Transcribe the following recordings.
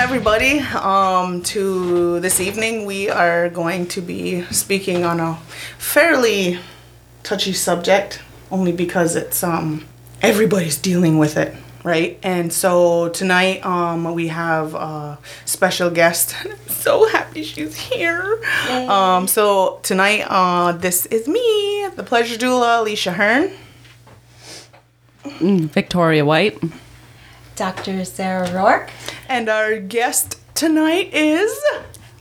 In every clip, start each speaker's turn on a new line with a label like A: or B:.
A: everybody, um, to this evening. We are going to be speaking on a fairly touchy subject, only because it's um, everybody's dealing with it, right? And so tonight, um, we have a special guest. so happy she's here. Um, so tonight, uh, this is me, the pleasure doula, Alicia Hearn.
B: Viktoria White.
C: Dr. Sarah Rourke.
A: And our guest tonight is.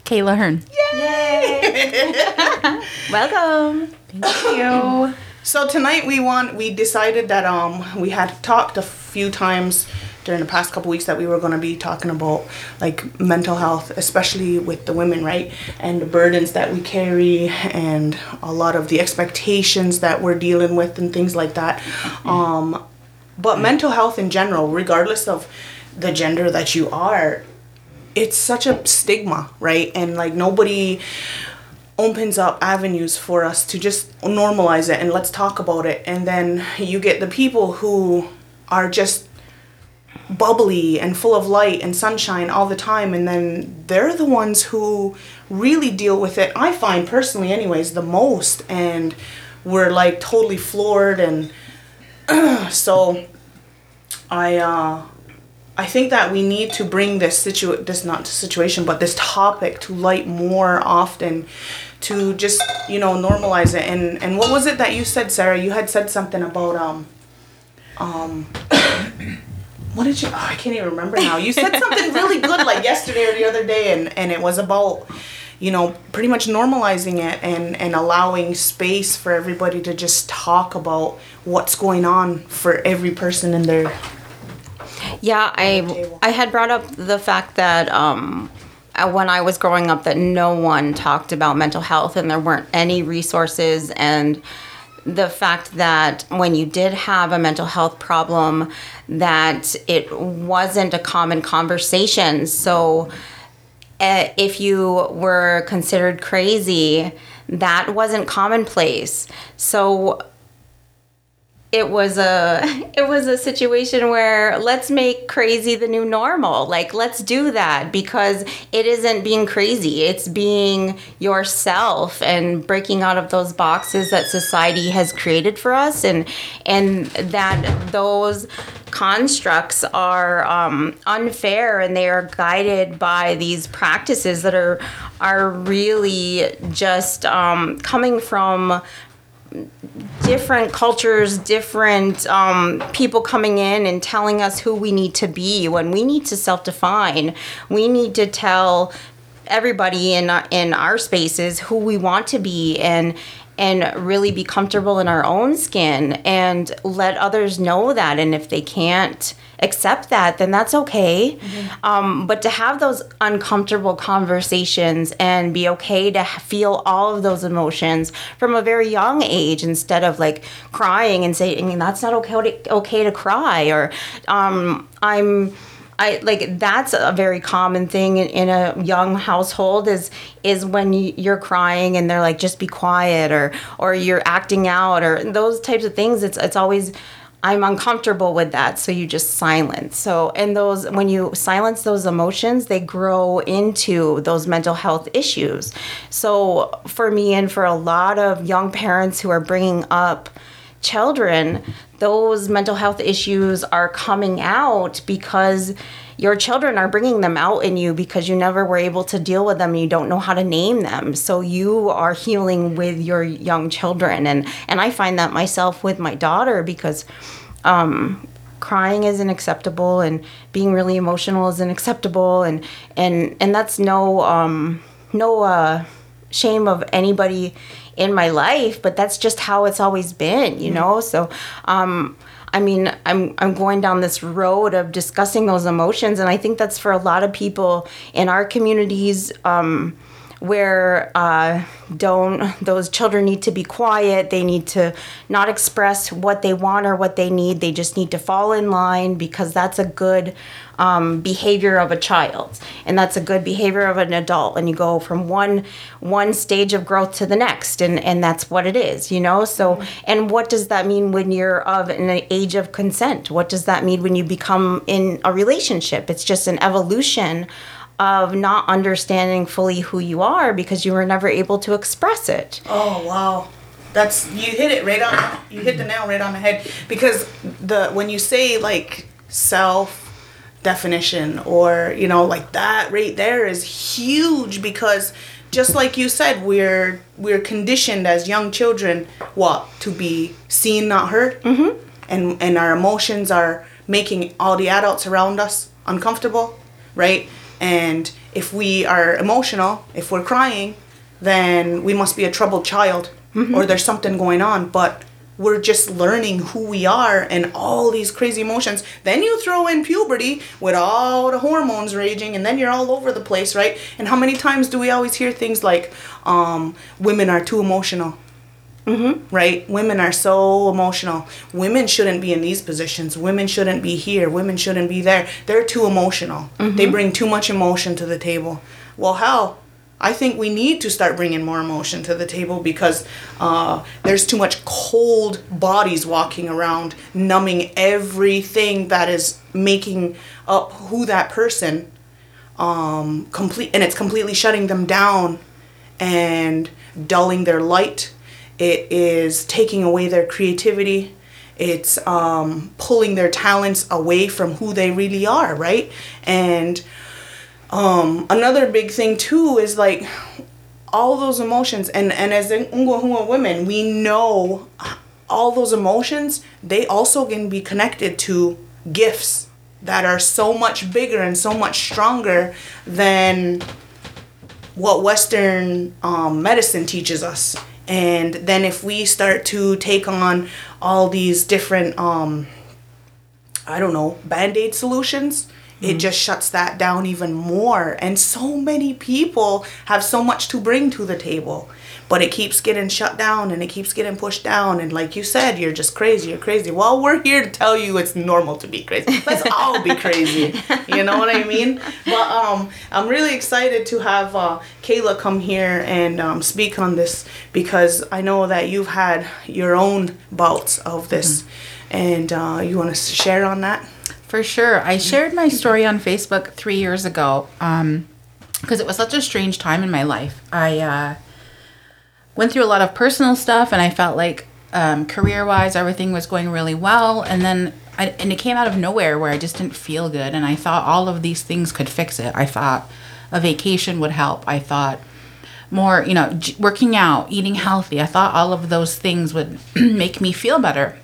B: Kayla Hearn. Yay!
C: Welcome.
B: Thank you.
A: So tonight we want we decided that um we had talked a few times during the past couple weeks that we were going to be talking about like mental health especially with the women right and the burdens that we carry and a lot of the expectations that we're dealing with and things like that um but mental health in general regardless of the gender that you are it's such a stigma right? And like nobody opens up avenues for us to just normalize it and let's talk about it. And then you get the people who are just bubbly and full of light and sunshine all the time and then they're the ones who really deal with it i find personally anyways the most. And we're like totally floored and so i uh I think that we need to bring this situ this not situation but this topic to light more often to just you know normalize it. And and what was it that you said Sarah? You had said something about um um what did you oh, I can't even remember now. You said something really good like yesterday or the other day and and it was about you know pretty much normalizing it and and allowing space for everybody to just talk about what's going on for every person in their
C: Yeah, I. I had brought up the fact that um, uh, when I was growing up, that no one talked about mental health, and there weren't any resources, and the fact that when you did have a mental health problem, that it wasn't a common conversation. So uh, if you were considered crazy, that wasn't commonplace. So it was a it was a situation where let's make crazy the new normal. Like let's do that because it isn't being crazy. It's being yourself and breaking out of those boxes that society has created for us. And and that those constructs are um, unfair and they are guided by these practices that are are really just um, coming from different cultures, different um, people coming in and telling us who we need to be when we need to self define. We need to tell everybody in, in our spaces who we want to be and and really be comfortable in our own skin and let others know that. And if they can't accept that then that's okay. Um, but to have those uncomfortable conversations and be okay to feel all of those emotions from a very young age instead of like crying and saying that's not okay to, okay to cry or um, i'm I like that's a very common thing in, in a young household is is when you, you're crying and they're like just be quiet or or you're acting out or those types of things. It's it's always I'm uncomfortable with that, so you just silence. So and those when you silence those emotions, they grow into those mental health issues. So for me and for a lot of young parents who are bringing up children, those mental health issues are coming out because your children are bringing them out in you because you never were able to deal with them and you don't know how to name them. So you are healing with your young children and and I find that myself with my daughter because um crying isn't acceptable and being really emotional isn't acceptable and and and that's no um no uh shame of anybody in my life but that's just how it's always been you know so um I mean, I'm I'm going down this road of discussing those emotions, and I think that's for a lot of people in our communities. Um, where uh, don't those children need to be quiet they need to not express what they want or what they need they just need to fall in line because that's a good um, behavior of a child. And that's a good behavior of an adult. And you go from one one stage of growth to the next. And and that's what it is you know? So and what does that mean when you're of an age of consent? What does that mean when you become in a relationship? It's just an evolution of not understanding fully who you are because you were never able to express it.
A: Oh wow. That's you hit it right on you hit the nail right on the head. Because the when you say like self definition or you know like that right there is huge because just like you said we're we're conditioned as young children what to be seen not heard? Mm-hmm. and and our emotions are making all the adults around us uncomfortable right? And if we are emotional if we're crying then we must be a troubled child or there's something going on. But we're just learning who we are and all these crazy emotions. Then you throw in puberty with all the hormones raging, and then you're all over the place, right? And how many times do we always hear things like, um, women are too emotional? Mm-hmm. Right? Women are so emotional. Women shouldn't be in these positions. Women shouldn't be here. Women shouldn't be there. They're too emotional. They bring too much emotion to the table. Well, hell, I think we need to start bringing more emotion to the table because uh, there's too much cold bodies walking around, numbing everything that is making up who that person um, complete, and it's completely shutting them down and dulling their light. It is taking away their creativity. It's um, pulling their talents away from who they really are, right? And um another big thing too is like all those emotions and and as Ngwahua women we know all those emotions they also can be connected to gifts that are so much bigger and so much stronger than what western um, medicine teaches us. And then if we start to take on all these different um i don't know band-aid solutions it just shuts that down even more. And so many people have so much to bring to the table, but it keeps getting shut down and it keeps getting pushed down. And like you said, you're just crazy, you're crazy. Well, we're here to tell you it's normal to be crazy. Let's all be crazy. You know what I mean? But um, I'm really excited to have uh, Kayla come here and um, speak on this because I know that you've had your own bouts of this. And uh, you want to share on that?
B: For sure. I shared my story on Facebook three years ago because it was such a strange time in my life. I uh, went through a lot of personal stuff and I felt like um, career wise, everything was going really well. And then, I, and it came out of nowhere where I just didn't feel good. And I thought all of these things could fix it. I thought a vacation would help. I thought more, you know, working out, eating healthy. I thought all of those things would make me feel better.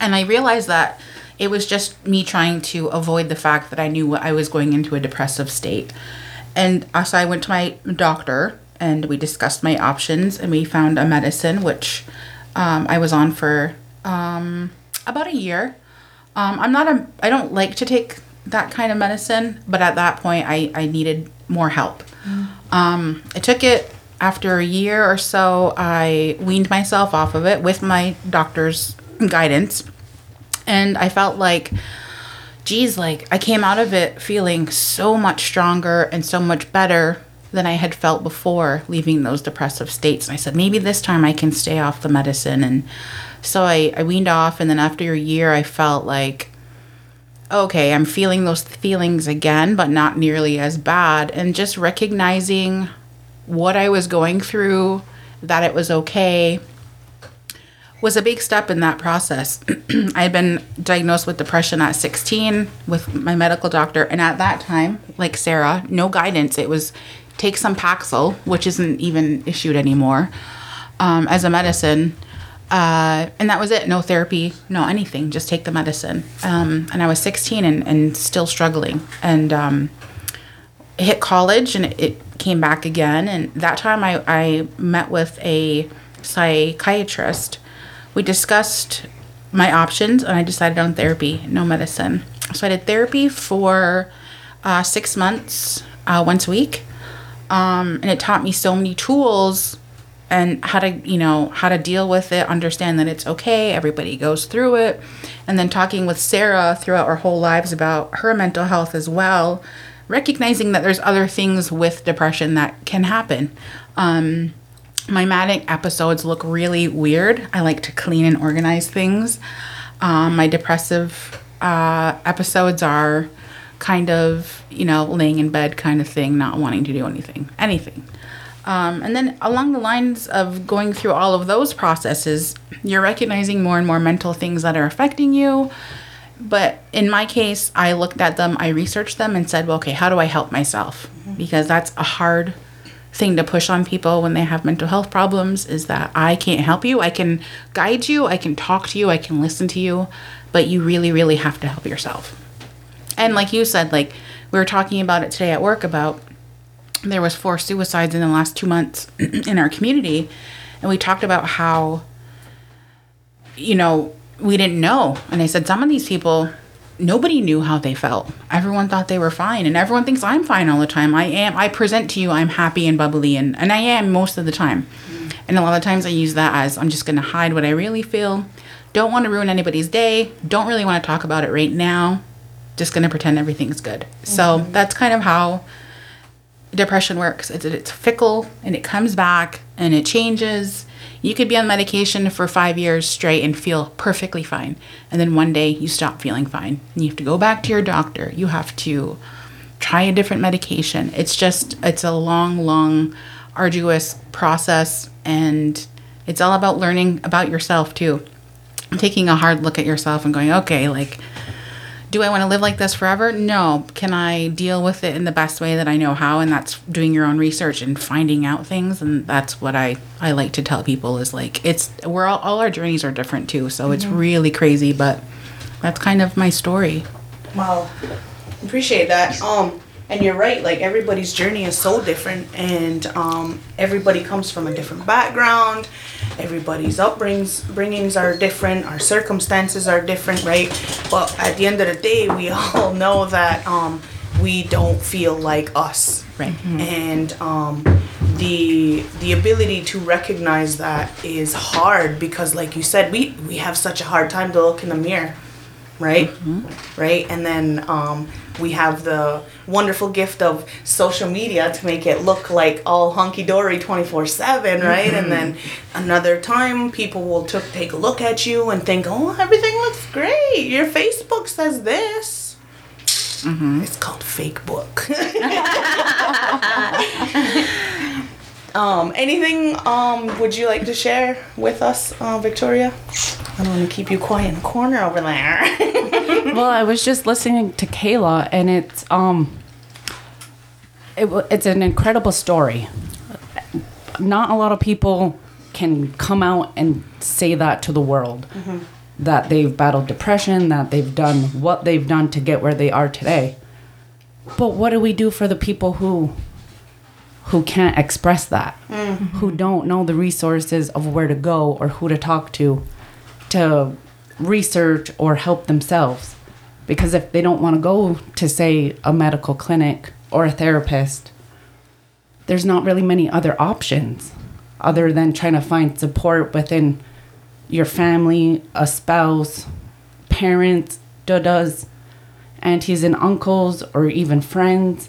B: And I realized that it was just me trying to avoid the fact that I knew I was going into a depressive state. And so I went to my doctor and we discussed my options and we found a medicine which um, I was on for um, about a year. Um, I'm not a, I don't like to take that kind of medicine, but at that point I, I needed more help. Um, I took it after a year or so. I weaned myself off of it with my doctor's guidance and I felt like, geez, like I came out of it feeling so much stronger and so much better than I had felt before leaving those depressive states. And I said, maybe this time I can stay off the medicine. And so I, I weaned off. And then after a year, I felt like, okay, I'm feeling those feelings again, but not nearly as bad. And just recognizing what I was going through, that it was okay, was a big step in that process. I had been diagnosed with depression at 16 with my medical doctor, and at that time, like Sarah, no guidance. It was take some Paxil, which isn't even issued anymore, um, as a medicine. Uh, and that was it. No therapy, no anything. Just take the medicine. Um, and I was 16 and, and still struggling. And um, hit college, and it, it came back again. And that time, I, I met with a psychiatrist we discussed my options and I decided on therapy, no medicine. So I did therapy for uh, six months, uh, once a week. Um, and it taught me so many tools and how to, you know, how to deal with it, understand that it's okay, everybody goes through it. And then talking with Sarah throughout our whole lives about her mental health as well, recognizing that there's other things with depression that can happen. Um, my manic episodes look really weird. I like to clean and organize things. Um, my depressive uh, episodes are kind of, you know, laying in bed kind of thing, not wanting to do anything, anything. Um, and then along the lines of going through all of those processes, you're recognizing more and more mental things that are affecting you. But in my case, I looked at them, I researched them, and said, well, okay, how do I help myself? Because that's a hard thing to push on people when they have mental health problems is that I can't help you. I can guide you, I can talk to you, I can listen to you, but you really, really have to help yourself. And like you said, like we were talking about it today at work about there was four suicides in the last two months in our community. And we talked about how you know we didn't know. And i said some of these people nobody knew how they felt. Everyone thought they were fine and everyone thinks i'm fine all the time. I am i present to you i'm happy and bubbly and, and i am most of the time. And a lot of times i use that as i'm just going to hide what i really feel. Don't want to ruin anybody's day. Don't really want to talk about it right now. Just going to pretend everything's good. So mm-hmm. that's kind of how depression works. It's, it's fickle and it comes back and it changes. You could be on medication for five years straight and feel perfectly fine. And then one day you stop feeling fine and you have to go back to your doctor. You have to try a different medication. It's just, it's a long, long, arduous process. And it's all about learning about yourself too. Taking a hard look at yourself and going, okay, like, do I want to live like this forever? No. Can I deal with it in the best way that I know how? And that's doing your own research and finding out things. And that's what I, I like to tell people is like, it's, we're all, all our journeys are different too. So it's really crazy, but that's kind of my story.
A: Wow, appreciate that. Um, and you're right. Like everybody's journey is so different, and um, everybody comes from a different background. Everybody's upbringings bringings are different. Our circumstances are different, right? But at the end of the day, we all know that um, we don't feel like us,
B: Right.
A: and um, the the ability to recognize that is hard because, like you said, we we have such a hard time to look in the mirror right? Mm-hmm. Right? And then um, we have the wonderful gift of social media to make it look like all hunky dory 24 7, right? And then mm-hmm. another time, people will took take a look at you and think, oh, everything looks great. Your Facebook says this. Mm-hmm. It's called fake book. um, anything um, would you like to share with us, uh, Viktoria? I don't want to keep you quiet in the corner over there.
D: well, I was just listening to Kayla, and it's um, it, it's an incredible story. Not a lot of people can come out and say that to the world that they've battled depression, that they've done what they've done to get where they are today. But what do we do for the people who who can't express that, who mm-hmm. don't know the resources of where to go or who to talk to to research or help themselves? Because if they don't want to go to, say, a medical clinic or a therapist, there's not really many other options other than trying to find support within your family, a spouse, parents, dadas, aunties and uncles, or even friends.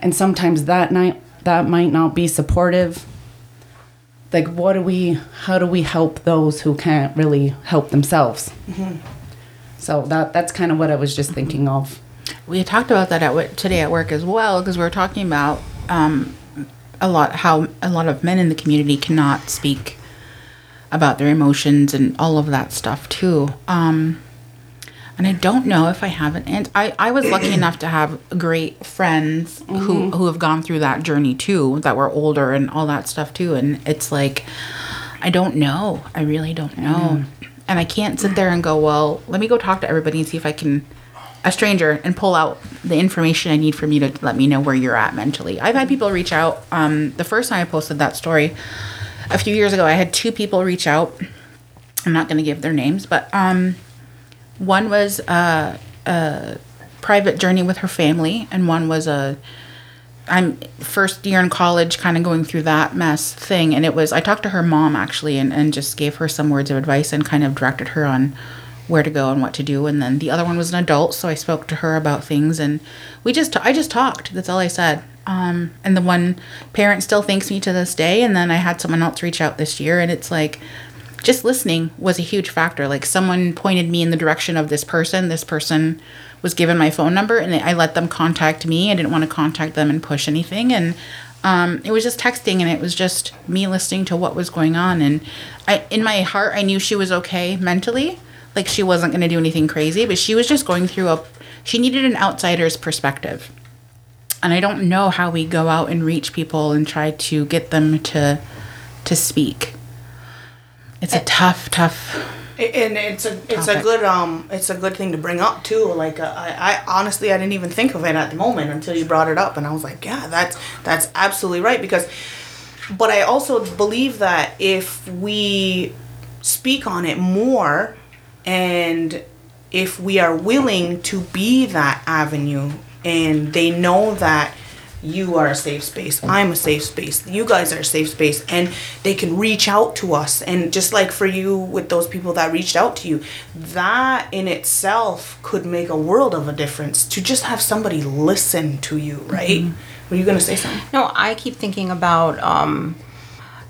D: And sometimes that night that might not be supportive. Like what do we how do we help those who can't really help themselves? So that that's kind of what I was just thinking of.
B: We talked about that at today at work as well because we were talking about um, a lot how a lot of men in the community cannot speak about their emotions and all of that stuff too. Um, and I don't know if I have an and I, I was lucky enough to have great friends who who have gone through that journey too that were older and all that stuff too and it's like I don't know I really don't know and I can't sit there and go well let me go talk to everybody and see if I can a stranger and pull out the information I need from you to let me know where you're at mentally. I've had people reach out. Um, the first time I posted that story a few years ago, I had two people reach out. I'm not going to give their names, but um, one was a, a private journey with her family, and one was a I'm first year in college, kind of going through that mess thing. And it was, I talked to her mom actually and, and just gave her some words of advice and kind of directed her on where to go and what to do. And then the other one was an adult. So I spoke to her about things and we just, I just talked. That's all I said. Um, and the one parent still thanks me to this day. And then I had someone else reach out this year and it's like, just listening was a huge factor. Like someone pointed me in the direction of this person. This person was given my phone number, and I let them contact me. I didn't want to contact them and push anything, and um, it was just texting, and it was just me listening to what was going on. And I, in my heart, I knew she was okay mentally. Like she wasn't going to do anything crazy, but she was just going through a. She needed an outsider's perspective. And I don't know how we go out and reach people and try to get them to to speak it's a tough, tough.
A: and it's a it's a good um it's a good thing to bring up too. Like uh, I, I honestly I didn't even think of it at the moment until you brought it up, and I was like, yeah, that's that's absolutely right because. But I also believe that if we speak on it more, and if we are willing to be that avenue, and they know that you are a safe space. I'm a safe space. You guys are a safe space and they can reach out to us. And just like for you with those people that reached out to you that in itself could make a world of a difference to just have somebody listen to you right? Were you gonna say something?
C: No, I keep thinking about um,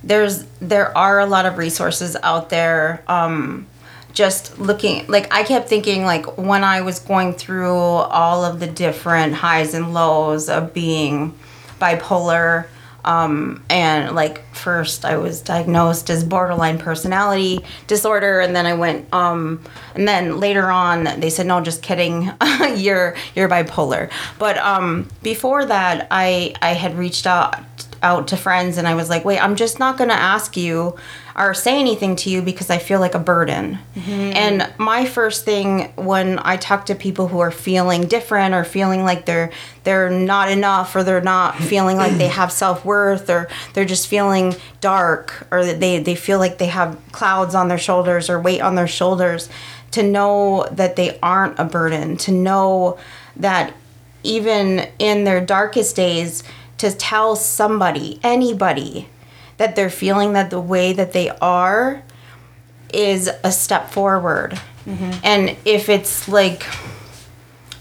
C: there's there are a lot of resources out there. Um, just looking like I kept thinking like when I was going through all of the different highs and lows of being bipolar. Um, and like first I was diagnosed as borderline personality disorder and then I went um, and then later on they said no just kidding you're you're bipolar but um, before that I I had reached out out to friends and I was like, wait, I'm just not going to ask you or say anything to you because I feel like a burden. Mm-hmm. And my first thing when I talk to people who are feeling different or feeling like they're they're not enough or they're not feeling like they have self-worth or they're just feeling dark or that they they feel like they have clouds on their shoulders or weight on their shoulders to know that they aren't a burden, to know that even in their darkest days to tell somebody, anybody, that they're feeling that the way that they are is a step forward. Mm-hmm. And if it's like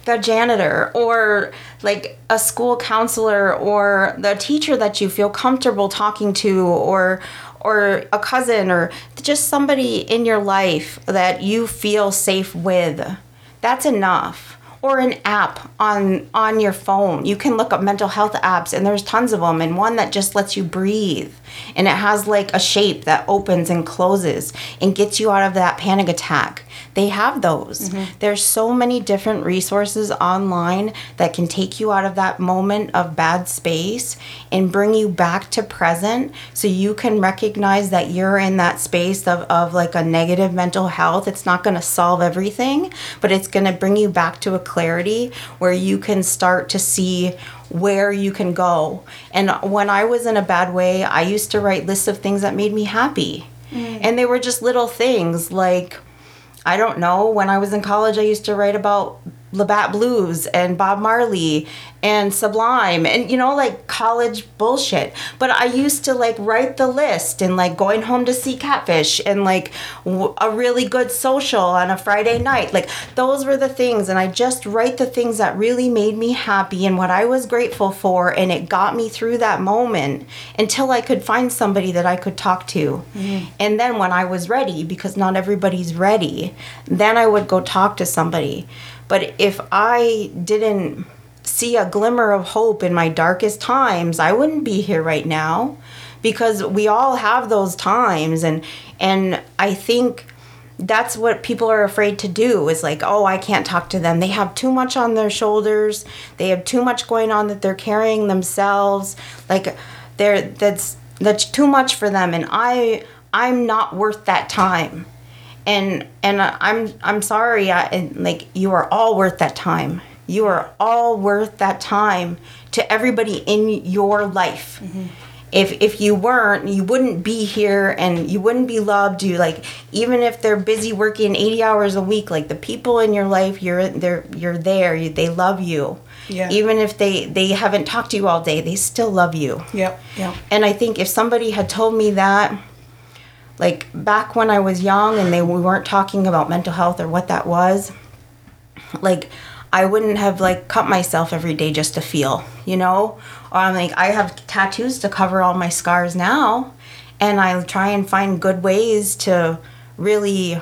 C: the janitor or like a school counselor or the teacher that you feel comfortable talking to or or a cousin or just somebody in your life that you feel safe with that's enough or an app on on your phone. You can look up mental health apps and there's tons of them and one that just lets you breathe. And it has like a shape that opens and closes and gets you out of that panic attack they have those. Mm-hmm. There's so many different resources online that can take you out of that moment of bad space and bring you back to present so you can recognize that you're in that space of, of like a negative mental health. It's not going to solve everything but it's going to bring you back to a clarity where you can start to see where you can go. And when i was in a bad way i used to write lists of things that made me happy. Mm. And they were just little things like I don't know. When I was in college, I used to write about Labatt Blues and Bob Marley and Sublime and, you know, like college bullshit. But I used to like write the list and like going home to see Catfish and like w- a really good social on a Friday night. Like those were the things. And I just write the things that really made me happy and what I was grateful for. And it got me through that moment until I could find somebody that I could talk to. Mm-hmm. And then when I was ready, because not everybody's ready, then I would go talk to somebody. But if I didn't see a glimmer of hope in my darkest times, I wouldn't be here right now because we all have those times. And and I think that's what people are afraid to do is like oh i can't talk to them. They have too much on their shoulders. They have too much going on that they're carrying themselves. Like they're that's that's too much for them. And i i'm not worth that time and and i'm i'm sorry I, and like you are all worth that time you are all worth that time to everybody in your life mm-hmm. if if you weren't you wouldn't be here and you wouldn't be loved you like even if they're busy working 80 hours a week like the people in your life you're they're you're there you, they love you
A: Yeah.
C: even if they they haven't talked to you all day they still love you
A: Yep. Yep.
C: and I think if somebody had told me that, like back when I was young and they we weren't talking about mental health or what that was, like I wouldn't have like cut myself every day just to feel, you know? Or I'm like I have tattoos to cover all my scars now, and I try and find good ways to really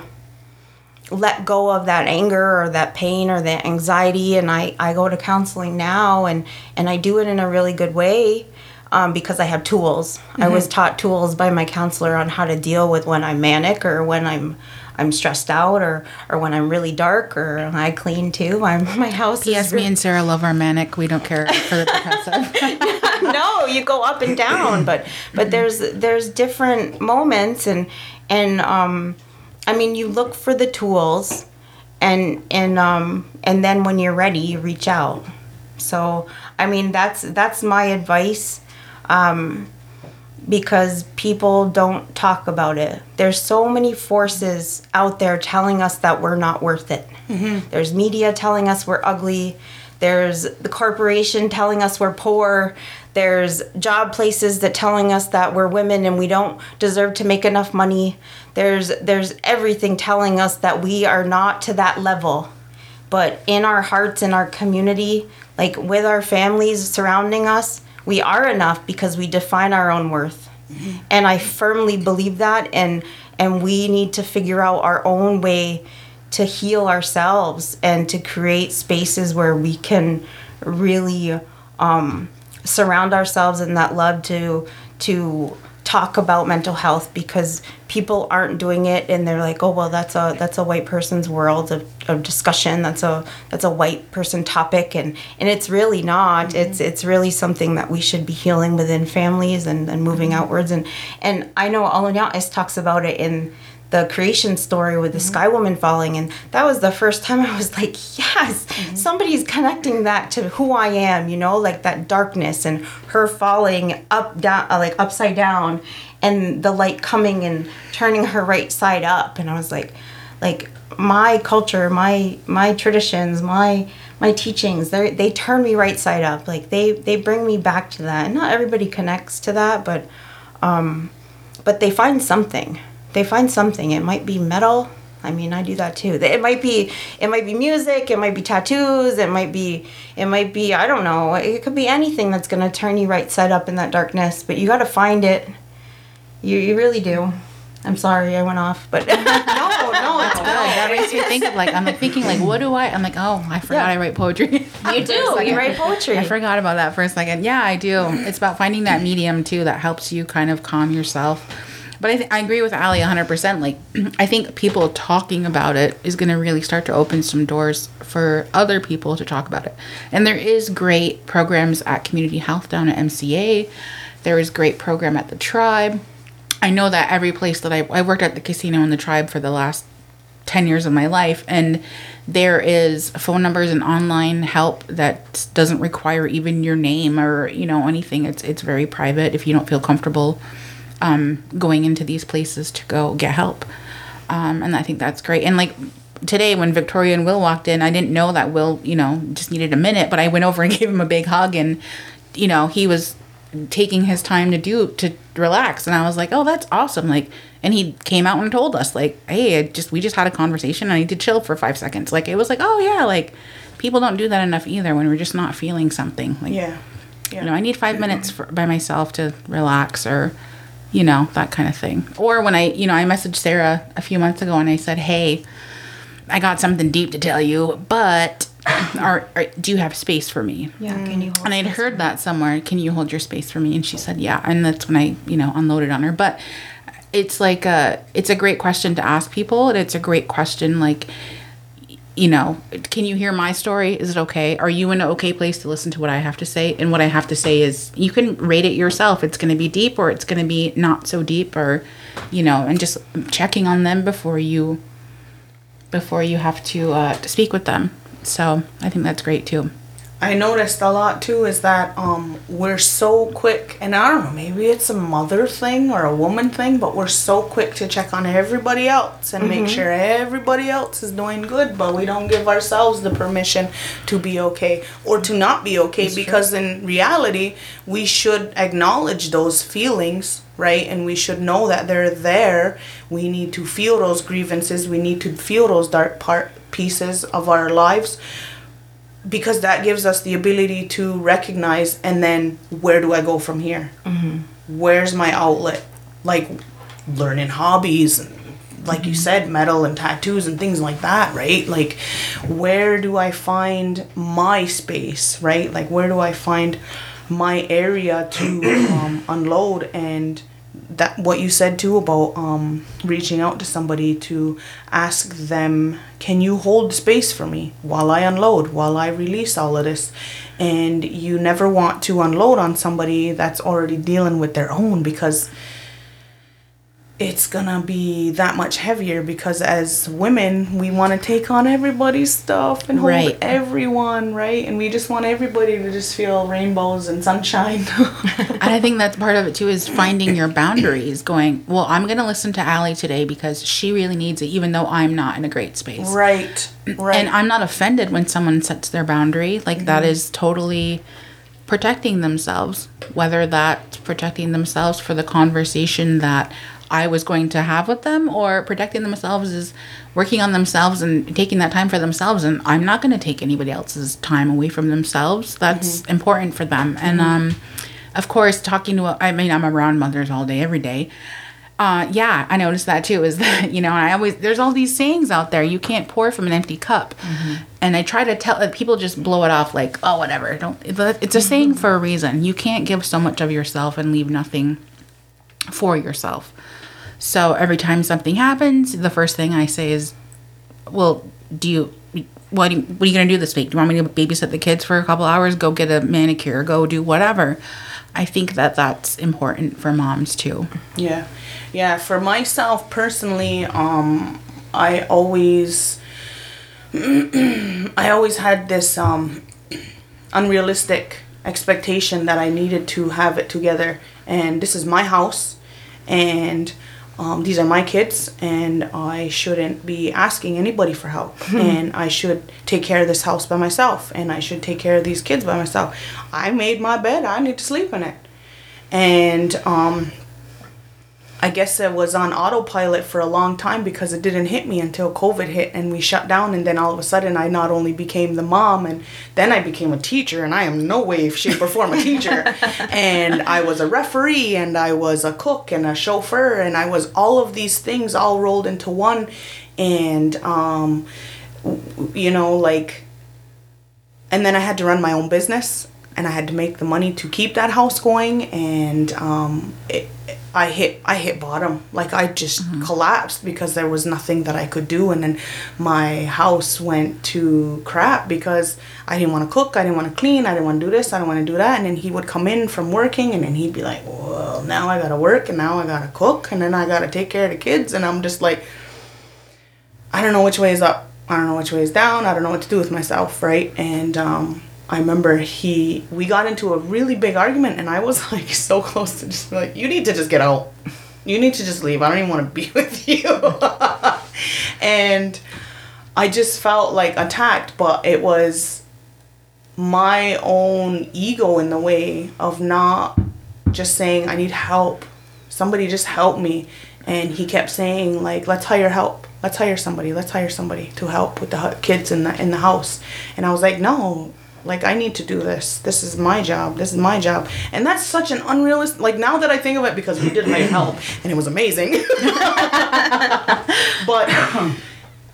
C: let go of that anger or that pain or that anxiety and I, I go to counseling now and, and I do it in a really good way um, because I have tools. I was taught tools by my counselor on how to deal with when I'm manic or when I'm I'm stressed out or, or when I'm really dark or I clean too. I'm my house
B: Yes, me and Sarah love our manic. We don't care for the depressive.
C: no, you go up and down, but but there's there's different moments and and um I mean you look for the tools and and um and then when you're ready you reach out. So I mean that's that's my advice um because people don't talk about it. There's so many forces out there telling us that we're not worth it. There's media telling us we're ugly. There's the corporation telling us we're poor. There's job places that telling us that we're women and we don't deserve to make enough money. There's there's everything telling us that we are not to that level. But in our hearts in our community, like with our families surrounding us, we are enough because we define our own worth. And I firmly believe that and and we need to figure out our own way to heal ourselves and to create spaces where we can really um, surround ourselves in that love to to talk about mental health because people aren't doing it and they're like oh well that's a that's a white person's world of, of discussion. That's a that's a white person topic. And and it's really not. Mm-hmm. It's it's really something that we should be healing within families and, and moving mm-hmm. outwards. And and I know Alanias talks about it in the creation story with the sky woman falling and that was the first time i was like yes somebody's connecting that to who i am you know like that darkness and her falling up down uh, like upside down and the light coming and turning her right side up. And i was like like my culture my my traditions my my teachings they they turn me right side up. Like they they bring me back to that. And not everybody connects to that but um but they find something they find something it might be metal i mean i do that too it might be it might be music it might be tattoos it might be it might be i don't know it could be anything that's going to turn you right side up in that darkness but you got to find it you, you really do i'm sorry i went off but no no it's
B: Oh, that makes me think of like I'm like thinking like what do I? I'm like oh I forgot
C: Yeah.
B: I write poetry.
C: you do you write poetry
B: I forgot about that for a second. Yeah, I do. It's about finding that medium too that helps you kind of calm yourself. But I, th- I agree with Allie 100%. Like, I think people talking about it is going to really start to open some doors for other people to talk about it. And there is great programs at Community Health down at MCA. There is great program at the Tribe. I know that every place that I, I worked at the casino and the Tribe for the last 10 years of my life and there is phone numbers and online help that doesn't require even your name or you know anything it's it's very private if you don't feel comfortable um, going into these places to go get help. Um, and i think that's great. And like today when viktoria and will walked in i didn't know that will you know just needed a minute but i went over and gave him a big hug and you know he was taking his time to do to relax. And i was like oh that's awesome. Like and he came out and told us like hey I just we just had a conversation. I need to chill for five seconds. Like it was like oh yeah like people don't do that enough either when we're just not feeling something. Like
A: Yeah.
B: you know i need five minutes for, by myself to relax or you know that kind of thing or when i you know i messaged sarah a few months ago and i said hey i got something deep to tell you but are, are do you have space for me
C: yeah can you hold
B: and I'd heard that somewhere. Can you hold your space for me? And she said, yeah. And that's when I, you know, unloaded on her. But it's like a, it's a great question to ask people, and it's a great question. Like, you know, can you hear my story? Is it okay? Are you in an okay place to listen to what I have to say? And what I have to say is, you can rate it yourself. It's going to be deep, or it's going to be not so deep, or, you know, and just checking on them before you, before you have to uh, to speak with them. So I think that's great too.
A: I noticed a lot too is that um, we're so quick, and I don't know, maybe it's a mother thing or a woman thing, but we're so quick to check on everybody else and make sure everybody else is doing good, but we don't give ourselves the permission to be okay or to not be okay because in reality, we should acknowledge those feelings, right? And we should know that they're there. We need to feel those grievances, we need to feel those dark part pieces of our lives because that gives us the ability to recognize and then where do I go from here? Where's my outlet? Like learning hobbies, and like you said, metal and tattoos and things like that, right? Like where do I find my space, right? Like where do I find my area to um, unload and that what you said too about um, reaching out to somebody to ask them can you hold space for me while i unload while i release all of this? And you never want to unload on somebody that's already dealing with their own because it's gonna be that much heavier because as women we want to take on everybody's stuff and hold
B: Right.
A: everyone right and we just want everybody to just feel rainbows and sunshine
B: And I think that's part of it too is finding your boundaries. Going, well, I'm to listen to Allie today because she really needs it, even though I'm not in a great space.
A: right right
B: And I'm not offended when someone sets their boundary. Like that mm-hmm. is totally protecting themselves, whether that's protecting themselves for the conversation that I was going to have with them or protecting themselves is working on themselves and taking that time for themselves and I'm not going to take anybody else's time away from themselves. That's important for them. And um of course talking to, I mean I'm around mothers all day every day. Uh, yeah, I noticed that too. Is that you know, I always there's all these sayings out there. You can't pour from an empty cup, and I try to tell people just blow it off like, oh, whatever. Don't. It's a saying for a reason. You can't give so much of yourself and leave nothing for yourself. So every time something happens, the first thing I say is, well, do you. What, you, what are you going to do this week? Do you want me to babysit the kids for a couple hours? Go get a manicure, go do whatever. I think that that's important for moms too.
A: Yeah. Yeah, for myself personally, um I always I always had this um unrealistic expectation that I needed to have it together and this is my house and um, these are my kids and I shouldn't be asking anybody for help and I should take care of this house by myself and I should take care of these kids by myself. I made my bed, I need to sleep in it. And um I guess it was on autopilot for a long time because it didn't hit me until COVID hit and we shut down. And then all of a sudden, I not only became the mom, and then I became a teacher, and I am no way, shape, or form a teacher. and I was a referee, and I was a cook, and a chauffeur, and I was all of these things all rolled into one. And, um, you know, like, and then I had to run my own business and I had to make the money to keep that house going and um, it, I hit I hit bottom like I just collapsed because there was nothing that I could do and then my house went to crap because I didn't want to cook I didn't want to clean I didn't want to do this I didn't want to do that and then he would come in from working and then he'd be like well now I gotta work and now I gotta cook and then I gotta take care of the kids and I'm just like I don't know which way is up. I don't know which way is down. I don't know what to do with myself, right? And um, I remember he, we got into a really big argument, and I was like so close to just like, you need to just get out. You need to just leave. I don't even want to be with you. and I just felt like attacked, but it was my own ego in the way of not just saying, I need help. Somebody just help me. And he kept saying, like, let's hire help. Let's hire somebody. Let's hire somebody to help with the kids in the in the house. And I was like, no, like I need to do this. This is my job. This is my job. And that's such an unrealistic. Like now that I think of it, because we did hire help and it was amazing. but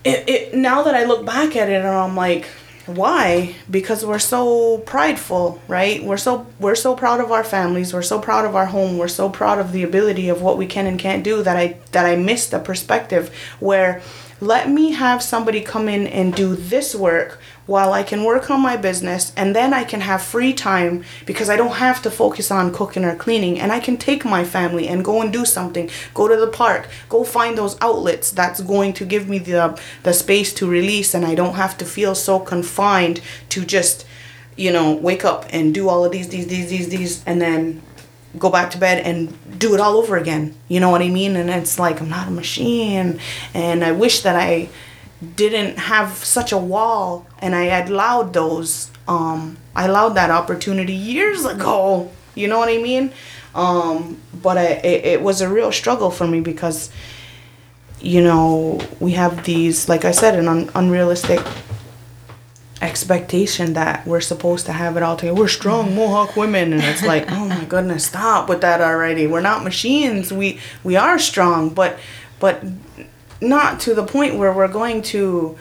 A: it, it now that I look back at it and I'm like, why? Because we're so prideful, right? We're so we're so proud of our families, we're so proud of our home, we're so proud of the ability of what we can and can't do that I that I missed the perspective where let me have somebody come in and do this work while I can work on my business and then I can have free time because I don't have to focus on cooking or cleaning and I can take my family and go and do something go to the park go find those outlets that's going to give me the the space to release and I don't have to feel so confined to just you know, wake up and do all of these, these, these, these, these, and then go back to bed and do it all over again. You know what I mean? And it's like I'm not a machine, and I wish that I didn't have such a wall, and I had allowed those. Um, I allowed that opportunity years ago. You know what I mean? Um, but I, it, it was a real struggle for me because, you know, we have these, like I said, an un- unrealistic expectation that we're supposed to have it all together. We're strong Mohawk women, and it's like, oh my goodness, stop with that already. We're not machines. We we are strong, but but not to the point where we're going to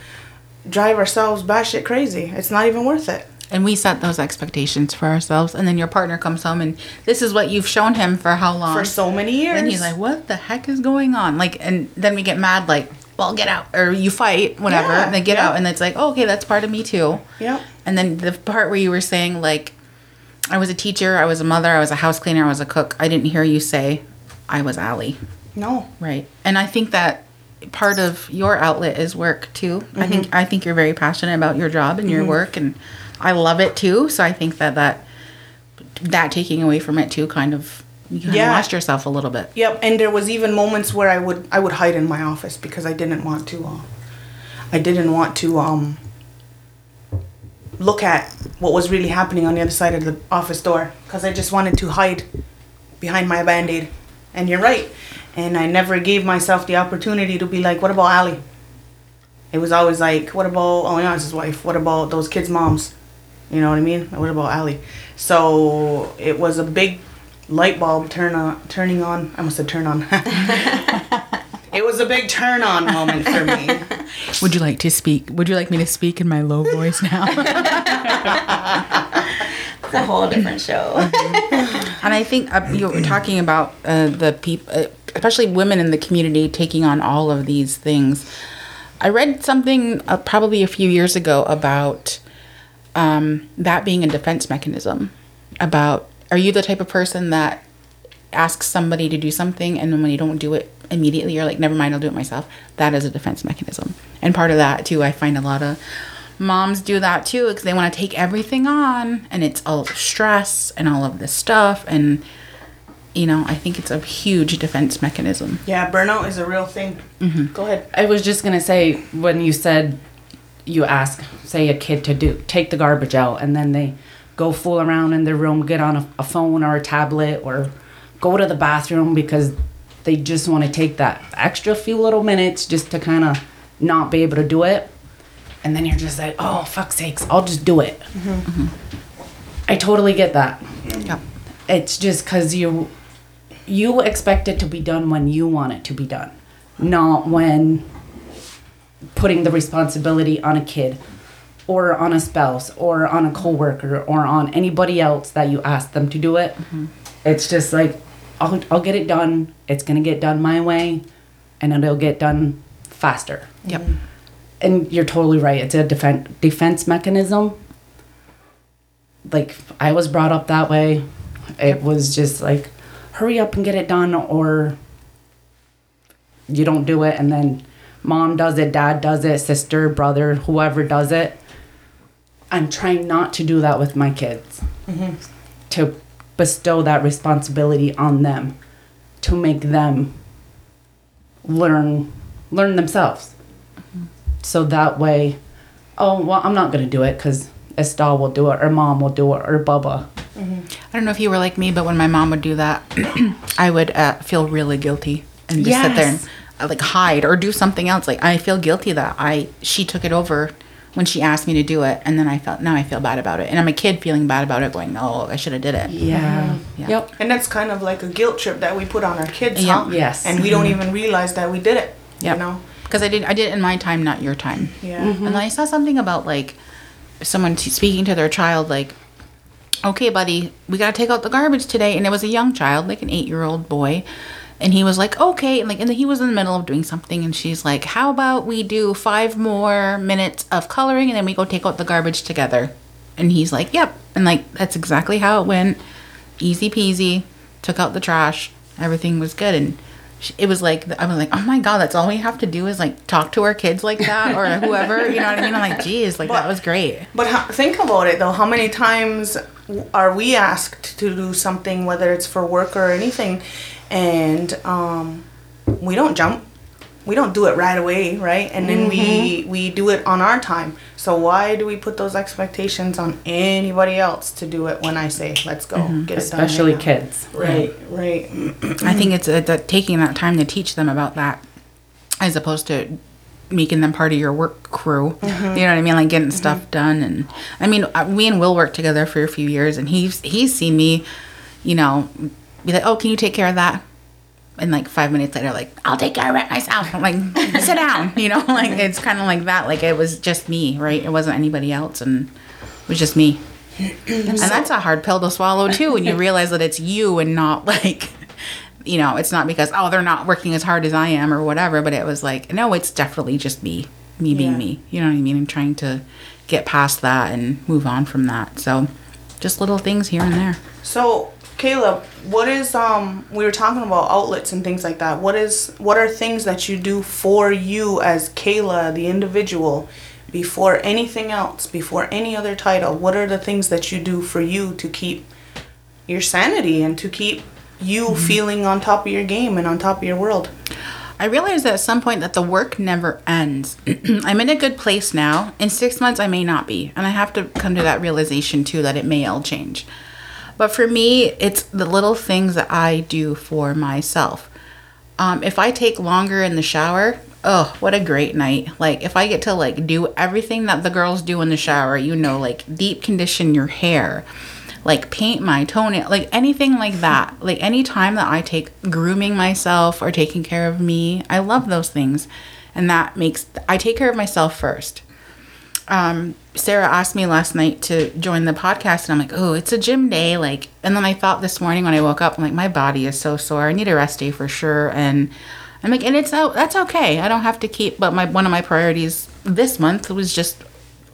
A: drive ourselves batshit crazy. It's not even worth it.
B: And we set those expectations for ourselves, and then your partner comes home, and this is what you've shown him for how long?
A: For so many years.
B: And he's like, "What the heck is going on?" Like, and then we get mad, like, "Well, get out," or you fight, whatever.
A: Yeah,
B: and they get
A: yeah.
B: out, and it's like, oh, "Okay, that's part of me too."
A: Yep.
B: And then the part where you were saying, like, I was a teacher, I was a mother, I was a house cleaner, I was a cook. I didn't hear you say, I was Allie.
A: No.
B: Right. And I think that part of your outlet is work too. I think
A: Mm-hmm.
B: I think you're very passionate about your job and your work and I love it too. So I think that that that taking away from it too kind of you kind
A: Yeah.
B: of lost yourself a little bit.
A: Yep, and there was even moments where I would I would hide in my office because I didn't want to uh, I didn't want to um look at what was really happening on the other side of the office door because I just wanted to hide behind my band-aid. And you're right. And I never gave myself the opportunity to be like, what about Allie? It was always like, what about oh yeah, his wife? What about those kids' moms? You know what I mean? What about Allie? So it was a big light bulb turn on, turning on. I must have turned on. it was a big turn on moment for me.
B: Would you like to speak? Would you like me to speak in my low voice now?
C: It's a whole different show.
B: And I think uh, you were talking about uh, the people, uh, especially women in the community, taking on all of these things. I read something uh, probably a few years ago about um, that being a defense mechanism. About are you the type of person that asks somebody to do something and then when you don't do it immediately, you're like, never mind, I'll do it myself. That is a defense mechanism. And part of that too, I find a lot of moms do that too because they want to take everything on and it's all stress and all of this stuff and you know i think it's a huge defense mechanism
A: Yeah, burnout is a real thing. Mm-hmm. Go ahead.
D: I was just gonna say when you said you ask, say, a kid to do take the garbage out, and then they go fool around in their room, get on a, a phone or a tablet, or go to the bathroom because they just want to take that extra few little minutes just to kind of not be able to do it, and then you're just like, oh fuck sakes, I'll just do it. Mm-hmm. Mm-hmm. I totally get that.
B: yep
D: It's just because you you expect it to be done when you want it to be done, not when putting the responsibility on a kid or on a spouse or on a coworker or on anybody else that you ask them to do it. Mm-hmm. It's just like I'll I'll get it done. It's gonna get done my way, and it'll get done faster.
B: yep
D: And you're totally right. It's a defense defense mechanism. Like I was brought up that way. It was just like, hurry up and get it done, or you don't do it, and then mom does it, dad does it, sister, brother, whoever does it. I'm trying not to do that with my kids. Mm-hmm. To bestow that responsibility on them, to make them learn learn themselves mm-hmm. so that way oh well i'm not going to do it because estelle will do it or mom will do it or bubba
B: i don't know if you were like me but when my mom would do that i would uh, feel really guilty and just sit there and uh, like hide or do something else like i feel guilty that i she took it over when she asked me to do it and then i felt now i feel bad about it and i'm a kid feeling bad about it going no i should have did it
D: yeah
B: Yeah.
D: yep
A: And that's kind of like a guilt trip that we put on our kids,
B: Yeah.
A: huh?
D: Yes.
A: And we don't even realize that we did it.
B: Yep.
A: You know?
B: because i did i did it in my time not your time
A: Yeah.
B: And then I saw something about like someone t- speaking to their child, like, okay, buddy, we got to take out the garbage today. And it was a young child, like an eight year old boy. And he was like, okay. And like, and he was in the middle of doing something. And she's like, how about we do five more minutes of coloring and then we go take out the garbage together? And he's like, yep. And like, that's exactly how it went. Easy peasy. Took out the trash. Everything was good. And it was like I was like, oh my god, that's all we have to do is like talk to our kids like that or whoever, you know what I mean? I'm like, geez, like that was great.
A: But how, think about it though. How many times are we asked to do something, whether it's for work or anything, and um, we don't jump. We don't do it right away, right? And then we we do it on our time. So why do we put those expectations on anybody else to do it when I say let's go get it done?
D: Especially kids.
A: Right, right.
B: I think it's uh that taking that time to teach them about that, as opposed to making them part of your work crew. You know what I mean? Like getting stuff done. And I mean, uh, me and Will worked together for a few years, and he's he's seen me, you know, be like, "Oh, can you take care of that?" And like five minutes later, like, "I'll take care of it myself." I'm like, "Sit down," you know. Like it's kind of like that. Like it was just me, right? It wasn't anybody else, and it was just me. And that's a hard pill to swallow too when you realize that it's you and not like you know, it's not because oh they're not working as hard as I am or whatever, but it was like no, it's definitely just me, me being
A: Yeah.
B: me. You know what I mean? I'm trying to get past that and move on from that. So, just little things here and there.
A: So, Kayla, what is um we were talking about outlets and things like that. What is what are things that you do for you as Kayla the individual before anything else, before any other title? What are the things that you do for you to keep your sanity and to keep you feeling on top of your game and on top of your world?
B: I realized at some point that the work never ends. I'm in a good place now. In six months, I may not be. And I have to come to that realization too that it may all change. But for me, it's the little things that I do for myself. Um, if I take longer in the shower, oh, what a great night. Like, if I get to like do everything that the girls do in the shower, you know, like deep condition your hair, like paint my toenail, like anything like that. Like any time that I take grooming myself or taking care of me, I love those things. And that makes I take care of myself first. Um, Sarah asked me last night to join the podcast, and I'm like, oh, it's a gym day. Like, and then I thought this morning when I woke up, I'm like, my body is so sore. I need a rest day for sure. And I'm like, and it's out. That's okay. I don't have to keep. But my one of my priorities this month was just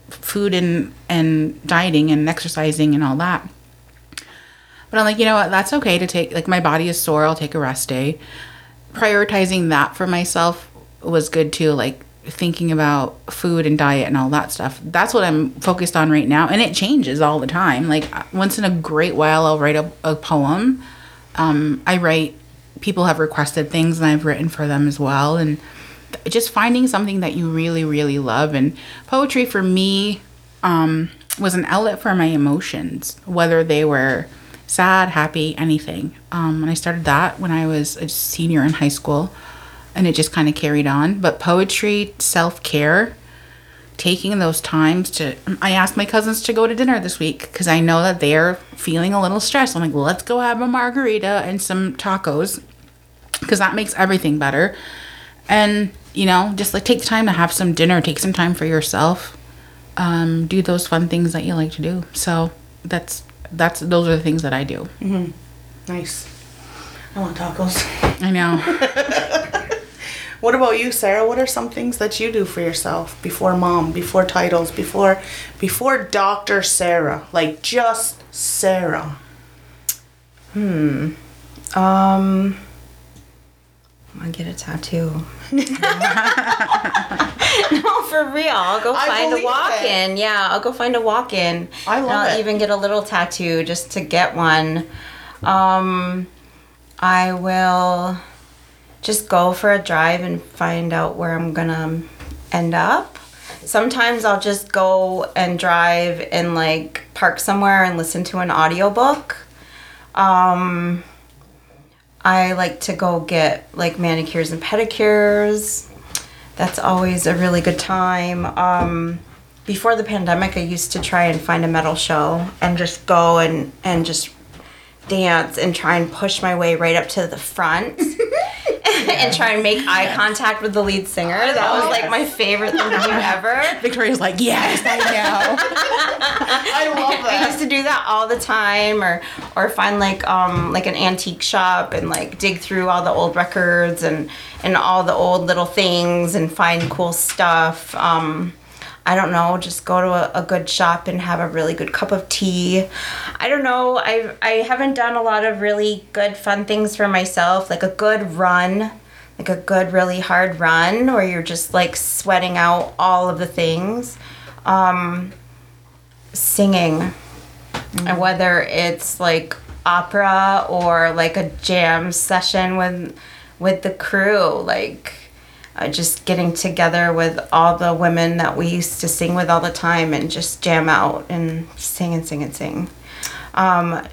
B: food and and dieting and exercising and all that. But I'm like, you know what? That's okay to take. Like, my body is sore. I'll take a rest day. Prioritizing that for myself was good too. Like, thinking about food and diet and all that stuff. That's what I'm focused on right now. And it changes all the time. Like, once in a great while, I'll write a, a poem. Um, I write, people have requested things and I've written for them as well. And just finding something that you really, really love. And poetry for me um, was an outlet for my emotions, whether they were sad, happy, anything. Um, and I started that when I was a senior in high school, and it just kind of carried on. But poetry, self care, taking those times to. I asked my cousins to go to dinner this week because I know that they're feeling a little stressed. I'm like, well, let's go have a margarita and some tacos because that makes everything better. And you know, just like take the time to have some dinner, take some time for yourself, um, do those fun things that you like to do. So that's that's those are the things that I do. Mm-hmm.
A: Nice. I want tacos.
B: I know.
A: What about you, Sarah? What are some things that you do for yourself before mom, before titles, before before Dr. Sarah, like just Sarah? Hmm.
C: Um, I get a tattoo. no, for real. I'll go find a walk-in. Yeah, I'll go find a walk-in.
A: I
C: And
A: love
C: I'll
A: it.
C: even get a little tattoo just to get one. Um, I will just go for a drive and find out where I'm gonna end up. Sometimes I'll just go and drive and like park somewhere and listen to an audiobook. Um, I like to go get like manicures and pedicures. That's always a really good time. Um, before the pandemic, I used to try and find a metal show and just go and, and just dance and try and push my way right up to the front and try and make eye contact with the lead singer. That was like my favorite thing to do ever.
B: Viktoria's like, yes, I know.
A: I love
C: I used to do that all the time, or or find like um like an antique shop and like dig through all the old records and and all the old little things and find cool stuff. Um, I don't know, just go to a, a good shop and have a really good cup of tea. I don't know. I I haven't done a lot of really good fun things for myself, like a good run, like a good really hard run where you're just like sweating out all of the things. Um, singing, and whether it's like opera or like a jam session with with the crew, like uh, just getting together with all the women that we used to sing with all the time and just jam out and sing and sing and sing. Um,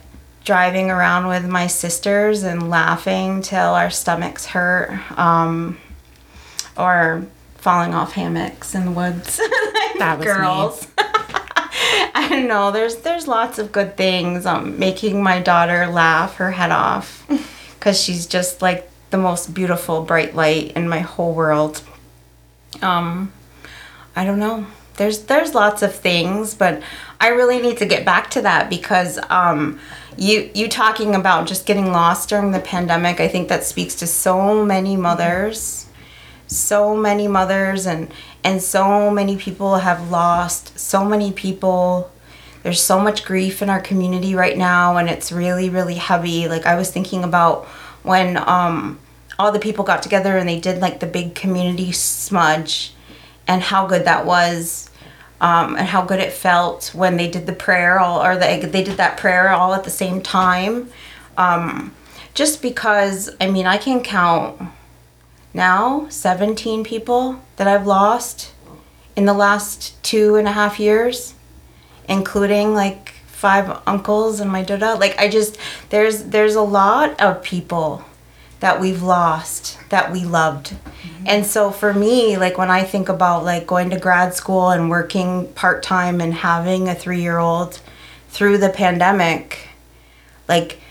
C: driving around with my sisters and laughing till our stomachs hurt. Um, or falling off hammocks in the woods.
B: That was me.
C: girls. I don't know. There's there's lots of good things. Um, making my daughter laugh her head off because she's just like the most beautiful bright light in my whole world. Um, I don't know. There's there's lots of things, but I really need to get back to that because um, you you talking about just getting lost during the pandemic. I think that speaks to so many mothers so many mothers and and so many people have lost so many people there's so much grief in our community right now and it's really really heavy like i was thinking about when um all the people got together and they did like the big community smudge and how good that was um, and how good it felt when they did the prayer all or they, they did that prayer all at the same time. Um, just because i mean i can count now 17 people that I've lost in the last two and a half years, including like five uncles and my dada. Like I just there's there's a lot of people that we've lost that we loved. Mm-hmm. And so for me, like when I think about like going to grad school and working part-time and having a 3-year-old through the pandemic, like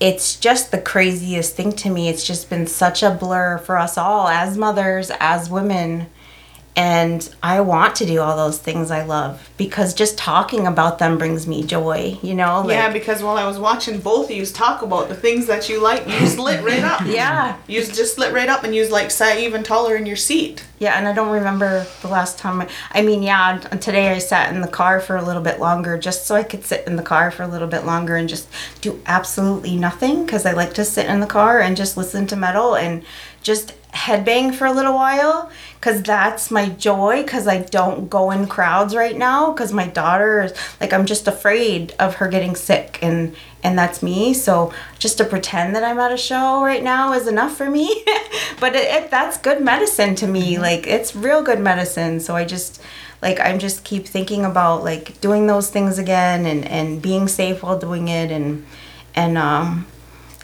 C: it's just the craziest thing to me. It's just been such a blur for us all as mothers, as women. And I want to do all those things I love because just talking about them brings me joy, you know? Like,
A: yeah, because while I was watching both of you talk about the things that you like, you just lit right up.
C: Yeah.
A: You just lit right up and you like sat even taller in your seat.
C: Yeah, and I don't remember the last time. I, I mean, yeah, today I sat in the car for a little bit longer just so I could sit in the car for a little bit longer and just do absolutely nothing because I like to sit in the car and just listen to metal and just headbang for a little while because that's my joy because I don't go in crowds right now because my daughter is like I'm just afraid of her getting sick and and that's me. So just to pretend that I'm at a show right now is enough for me. But it, it that's good medicine to me. Like it's real good medicine. So I just like I'm just keep thinking about like doing those things again and and being safe while doing it. And and um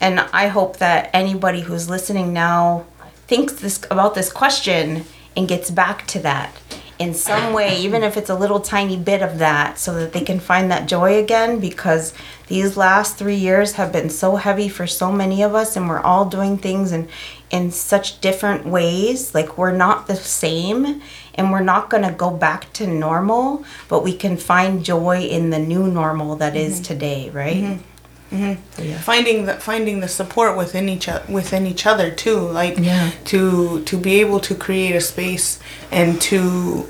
C: and I hope that anybody who's listening now thinks this about this question and gets back to that in some way, even if it's a little tiny bit of that, so that they can find that joy again. Because these last three years have been so heavy for so many of us, and we're all doing things in in such different ways. Like we're not the same, and we're not gonna go back to normal, but we can find joy in the new normal that is mm-hmm. today, right? Mm-hmm. Mm-hmm.
A: finding the finding the support within each o- within each other too like
B: Yeah.
A: to to be able to create a space and to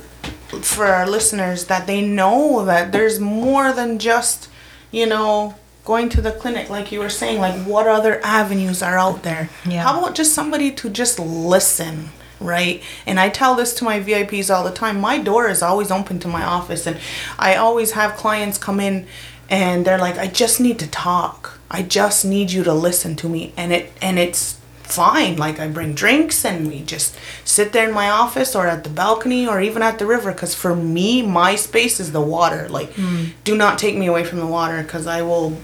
A: for our listeners that they know that there's more than just you know going to the clinic like you were saying like what other avenues are out there?
C: Yeah.
A: how about just somebody to just listen right? And i tell this to my vips all the time. My door is always open to my office and i always have clients come in and they're like i just need to talk. I just need you to listen to me. And it and it's fine. Like i bring drinks and we just sit there in my office or at the balcony or even at the river because for me my space is the water. Like do not take me away from the water because i will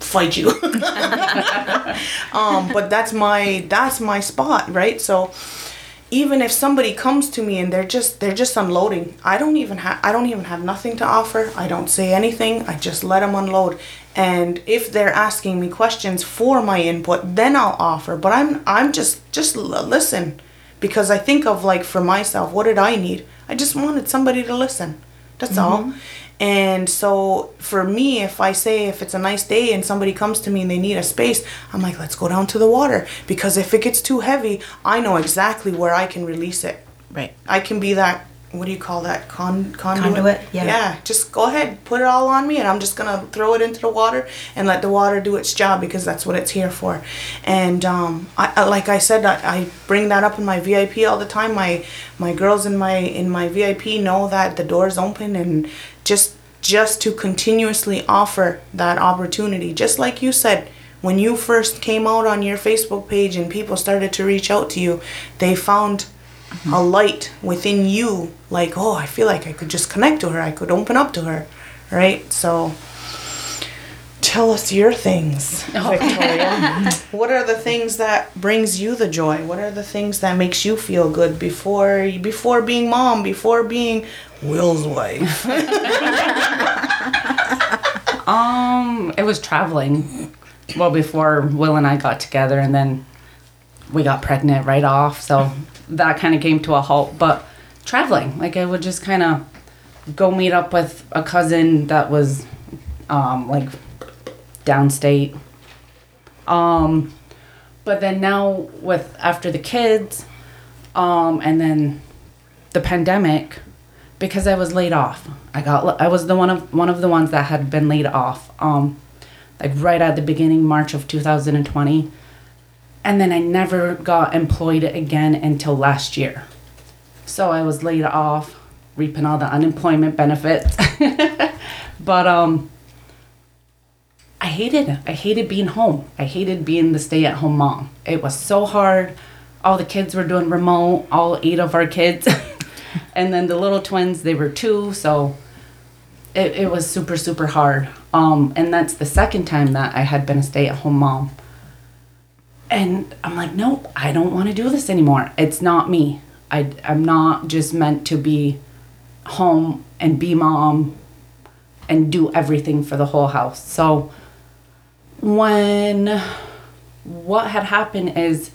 A: fight you. Um but that's my that's my spot right? So even if somebody comes to me and they're just they're just unloading i don't even have i don't even have nothing to offer. I don't say anything. I just let them unload. And if they're asking me questions for my input then i'll offer. But i'm i'm just just listen. Because i think of like for myself what did i need? I just wanted somebody to listen. That's all mm-hmm. And so for me, if I say if it's a nice day and somebody comes to me and they need a space, I'm like, let's go down to the water. Because if it gets too heavy, I know exactly where I can release it.
B: Right.
A: I can be that what do you call that con conduit?
C: Conduit, yeah.
A: Yeah, just go ahead, put it all on me, and I'm just gonna throw it into the water and let the water do its job because that's what it's here for. And um, I, I like I said, I, I bring that up in my VIP all the time. My my girls in my in my VIP know that the door is open and just just to continuously offer that opportunity, just like you said. When you first came out on your Facebook page and people started to reach out to you, they found a light within you like oh i feel like i could just connect to her i could open up to her right so tell us your things viktoria what are the things that brings you the joy what are the things that makes you feel good before before being mom before being will's wife
D: Um, it was traveling. Well, before Will and I got together, and then we got pregnant right off. So that kind of came to a halt. But traveling, like I would just kind of go meet up with a cousin that was, um, like downstate. Um, but then now with after the kids, um, and then the pandemic, because I was laid off. I got I was the one of one of the ones that had been laid off. Um, like right at the beginning March of 2020. And then I never got employed again until last year. So I was laid off, reaping all the unemployment benefits. but um I hated it. I hated being home. I hated being the stay-at-home mom. It was so hard. All the kids were doing remote, all eight of our kids. and then the little twins, they were two, so it, it was super, super hard. Um, and that's the second time that I had been a stay at home mom. And I'm like, nope, I don't want to do this anymore. It's not me. I, I'm not just meant to be home and be mom and do everything for the whole house. So when what had happened is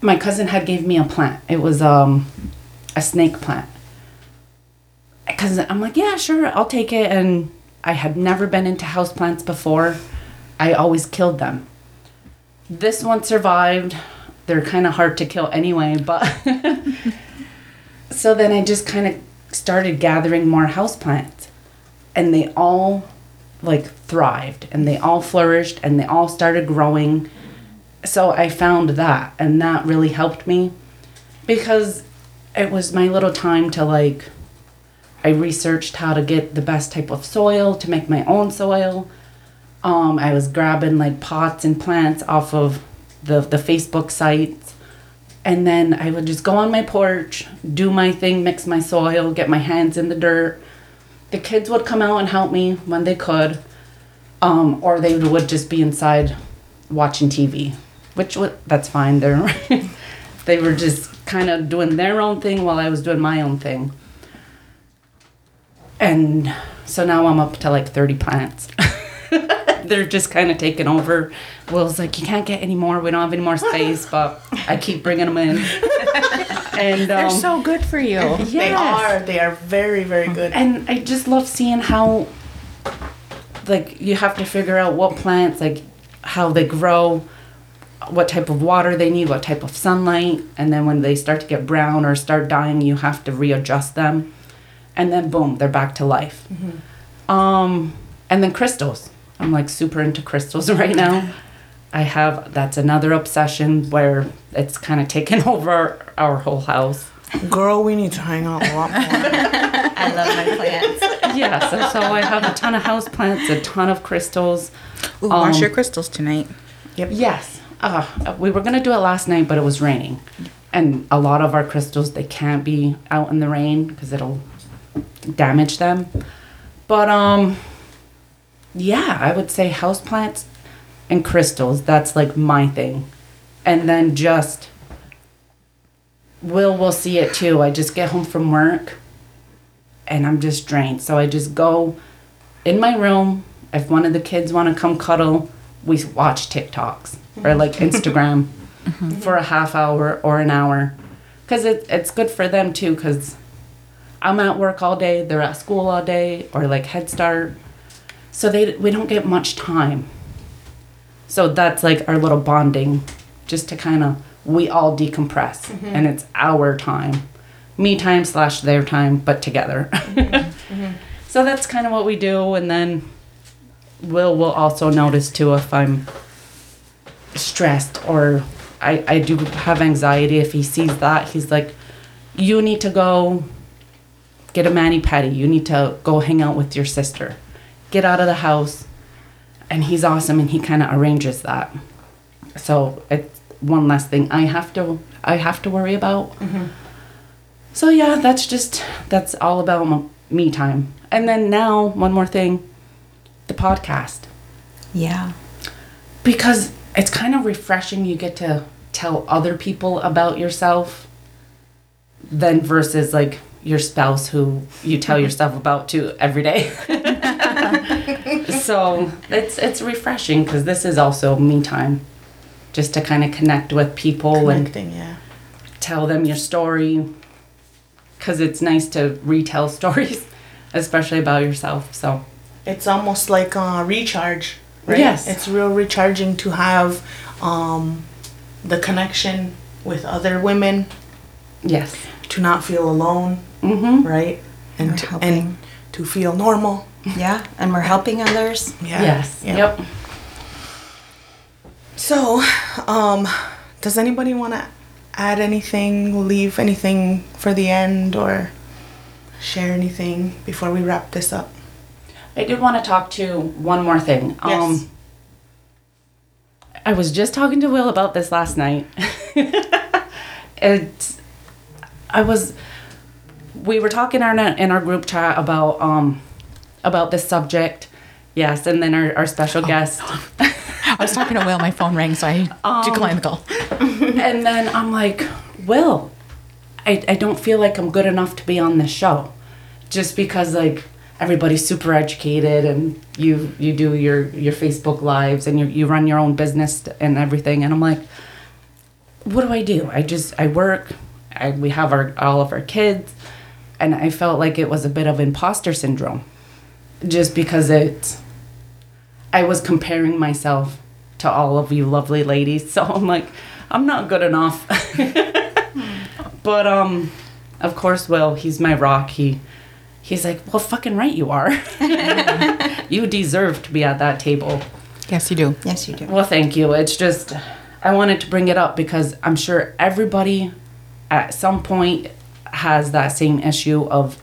D: my cousin had gave me a plant. It was um a snake plant. Cuz I'm like, yeah, sure, I'll take it and I had never been into houseplants before. I always killed them. This one survived. They're kind of hard to kill anyway, but so then I just kind of started gathering more houseplants and they all like thrived and they all flourished and they all started growing. So I found that and that really helped me because it was my little time to like I researched how to get the best type of soil to make my own soil. Um, I was grabbing like pots and plants off of the the Facebook sites. And then I would just go on my porch, do my thing, mix my soil, get my hands in the dirt. The kids would come out and help me when they could. Um, or they would just be inside watching TV, which that's fine. They're they were just kind of doing their own thing while I was doing my own thing. And so now I'm up to like 30 plants. They're just kind of taking over. Will's like, you can't get any more. We don't have any more space, but I keep bringing them in. and
B: They're
D: um,
B: so good for you.
A: they are they are very very good
D: and I just love seeing how, like, you have to figure out what plants, like, how they grow, what type of water they need, what type of sunlight, and then when they start to get brown or start dying, you have to readjust them, and then boom, they're back to life. Um, and then crystals. I'm like super into crystals right now. I have that's another obsession where it's kind of taken over our whole house.
A: girl we need to hang out a lot more
C: I love my plants.
D: yeah, so, so I have a ton of house plants, a ton of crystals.
B: Ooh, wash
D: Um,
B: your crystals tonight. Yep.
D: Yes, uh, we were gonna do it last night, but it was raining, and a lot of our crystals they can't be out in the rain because it'll damage them. But um, yeah, I would say house plants and crystals. That's like my thing, and then just Will will see it too. I just get home from work, and I'm just drained. So I just go in my room. If one of the kids want to come cuddle, we watch TikToks or like Instagram mm-hmm. for a half hour or an hour. Because it, it's good for them too, because I'm at work all day, they're at school all day, or like Head Start. So they we don't get much time. So that's like our little bonding, just to kind of we all decompress, mm-hmm. and it's our time me time slash their time, but together. Mm-hmm. Mm-hmm. So that's kind of what we do, and then Will will also notice too if I'm stressed or I, I do have anxiety. If he sees that, he's like, "You need to go get a mani pedi. You need to go hang out with your sister. Get out of the house." And he's awesome, and he kind of arranges that. So it's one less thing I have to I have to worry about. Mm-hmm. So yeah, that's just that's all about me time. And then now one more thing, the podcast
C: Yeah.
D: because it's kind of refreshing. You get to tell other people about yourself, than versus like your spouse who you tell yourself about to every day. so it's it's refreshing because this is also me time, just to kind of connect with people and
A: Connecting, yeah.
D: tell them your story because it's nice to retell stories especially about yourself so
A: It's almost like a recharge, right?
D: Yes.
A: It's real recharging to have um, the connection with other women,
D: yes
A: to not feel alone,
D: mm-hmm.
A: right? And to, and to feel normal.
C: Yeah. And we're helping others.
A: Yeah.
D: yes
A: Yeah.
D: yep
A: So, um, does anybody want to add anything, leave anything for the end, or share anything before we wrap this up?
D: i did want to talk to one more thing
A: Yes.
D: um i was just talking to will about this last night it's i was we were talking in our, in our group chat about um about this subject yes and then our, our special oh, guest
B: I was talking to Will, my phone rang, so I declined um, the call.
D: and then I'm like, Will, I, I don't feel like I'm good enough to be on this show. Just because like everybody's super educated and you you do your, your Facebook lives and you, you run your own business and everything and I'm like, what do I do? I just I work, I, we have our all of our kids and I felt like it was a bit of imposter syndrome. Just because it I was comparing myself to all of you lovely ladies. So I'm like, I'm not good enough. but um of course Will, he's my rock. He he's like, Well fucking right you are. you deserve to be at that table.
B: Yes, you do.
C: Yes, you do.
D: Well thank you. It's just I wanted to bring it up because I'm sure everybody at some point has that same issue of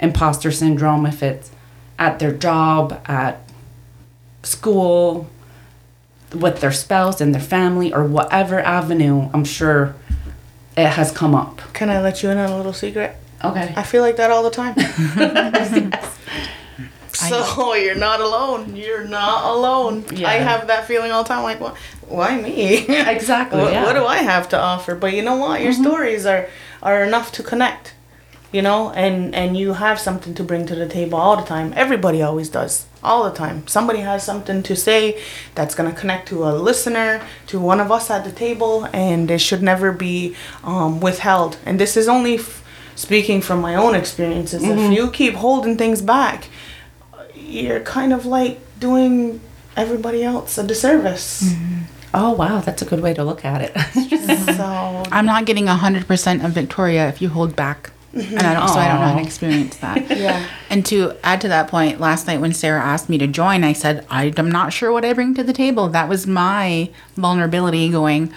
D: imposter syndrome if it's at their job, at school, with their spouse and their family, or whatever avenue, I'm sure it has come up.
A: Can I let you in on a little secret?
D: Okay.
A: I feel like that all the time. so you're not alone. You're not alone.
D: Yeah.
A: I have that feeling all the time. Like, what? Why me?
D: Exactly,
A: what,
D: yeah.
A: what do I have to offer? But you know what? Your mm-hmm. stories are are enough to connect. You know, and and you have something to bring to the table all the time. Everybody always does, all the time. Somebody has something to say that's gonna connect to a listener, to one of us at the table, and it should never be um, withheld. And this is only f- speaking from my own experiences. If you keep holding things back, you're kind of like doing everybody else a disservice.
D: Oh wow, that's a good way to look at it.
A: so
B: I'm not getting 100% of Viktoria if you hold back. And I don't, so I don't know how to experience that.
A: yeah.
B: And to add to that point, last night when Sarah asked me to join, I said, I'm not sure what I bring to the table. That was my vulnerability going,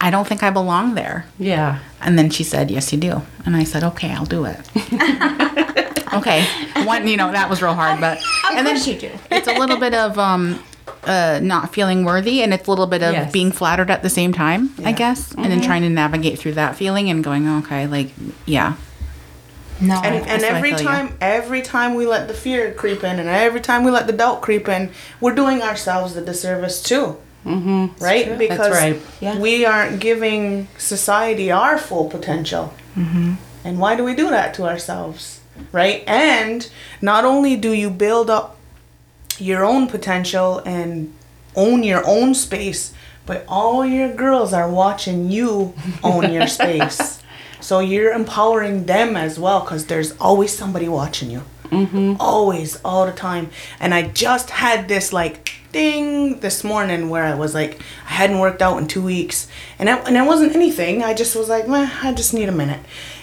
B: I don't think I belong there.
D: yeah.
B: And then she said, Yes, you do. And I said, Okay, I'll do it. okay. One, you know, that was real hard, but. and then
C: she do.
B: it's a little bit of um, uh, not feeling worthy, and it's a little bit of
D: Yes.
B: being flattered at the same time, I
A: Yeah.
B: guess. And then trying to navigate through that feeling and going, Okay, like, yeah.
C: No.
A: And, and
B: I
A: every
B: feel you.
A: time, every time we let the fear creep in, and every time we let the doubt creep in, we're doing ourselves the disservice too. Mm-hmm. Right? Because
D: That's right.
C: Yeah.
A: we aren't giving society our full potential. Mm-hmm. And why do we do that to ourselves? Right? And not only do you build up your own potential and own your own space, but all your girls are watching you own your space. So you're empowering them as well because there's always somebody watching you. Mm-hmm. Always, all the time. And I just had this like ding this morning where I was like, I hadn't worked out in two weeks. And, I, and it wasn't anything. I just was like, Meh, I just need a minute.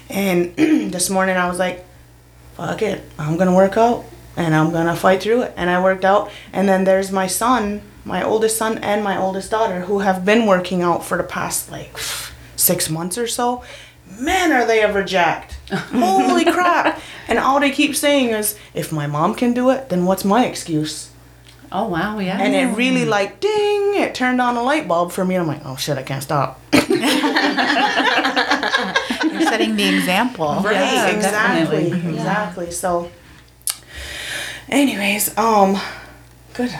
A: And this morning I was like, fuck it, I'm gonna work out and I'm gonna fight through it. And I worked out. And then there's my son, my oldest son, and my oldest daughter who have been working out for the past like six months or so. Man, are they ever jacked! Holy crap! And all they keep saying is, if my mom can do it, then what's my excuse?
D: Oh wow, yeah.
A: And it really like ding, it turned on a light bulb for me. And I'm like, oh shit, I can't stop.
B: You're setting the example.
A: Right,
D: Yeah,
A: exactly,
D: definitely.
A: exactly. So, anyways, um, good.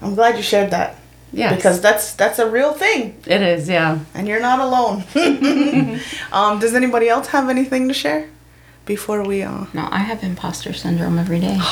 A: I'm glad you shared that
D: Yes.
A: because that's that's a real thing,
D: it is, yeah.
A: and you're not alone. um, does anybody else have anything to share before we? Uh,
C: No, I have imposter syndrome every day.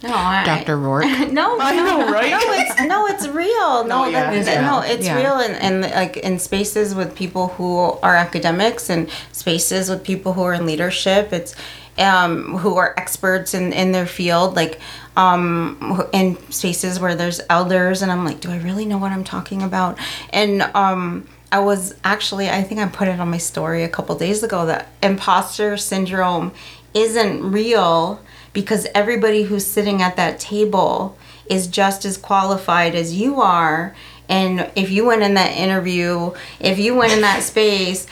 C: No, I,
B: Dr. Rourke.
C: No,
A: I
C: no,
A: know, right?
C: No, it's no, it's real. No,
A: No, yeah.
C: that-
A: It is
C: no,
B: real.
C: it's
B: Yeah.
C: real, and, and like in spaces with people who are academics, and spaces with people who are in leadership. It's um, who are experts in, in their field, like um, in spaces where there's elders, and I'm like, do I really know what I'm talking about? And um, I was actually, I think I put it on my story a couple days ago that imposter syndrome isn't real because everybody who's sitting at that table is just as qualified as you are. And if you went in that interview, if you went in that space,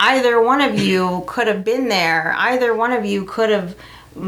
C: either one of you could have been there. Either one of you could have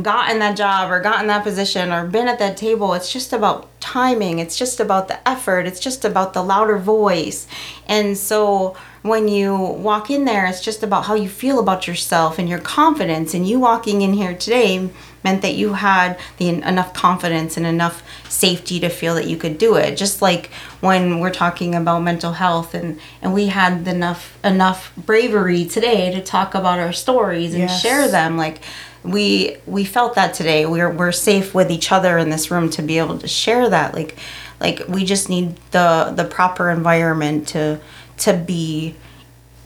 C: gotten that job or gotten that position or been at that table. It's just about timing. It's just about the effort. It's just about the louder voice. And so when you walk in there, it's just about how you feel about yourself and your confidence. And you walking in here today meant that you had the enough confidence and enough safety to feel that you could do it. Just like when we're talking about mental health and and we had enough enough bravery today to talk about our stories and
A: Yes.
C: share them like we we felt that today. We're we're safe with each other in this room to be able to share that. Like like we just need the the proper environment to to be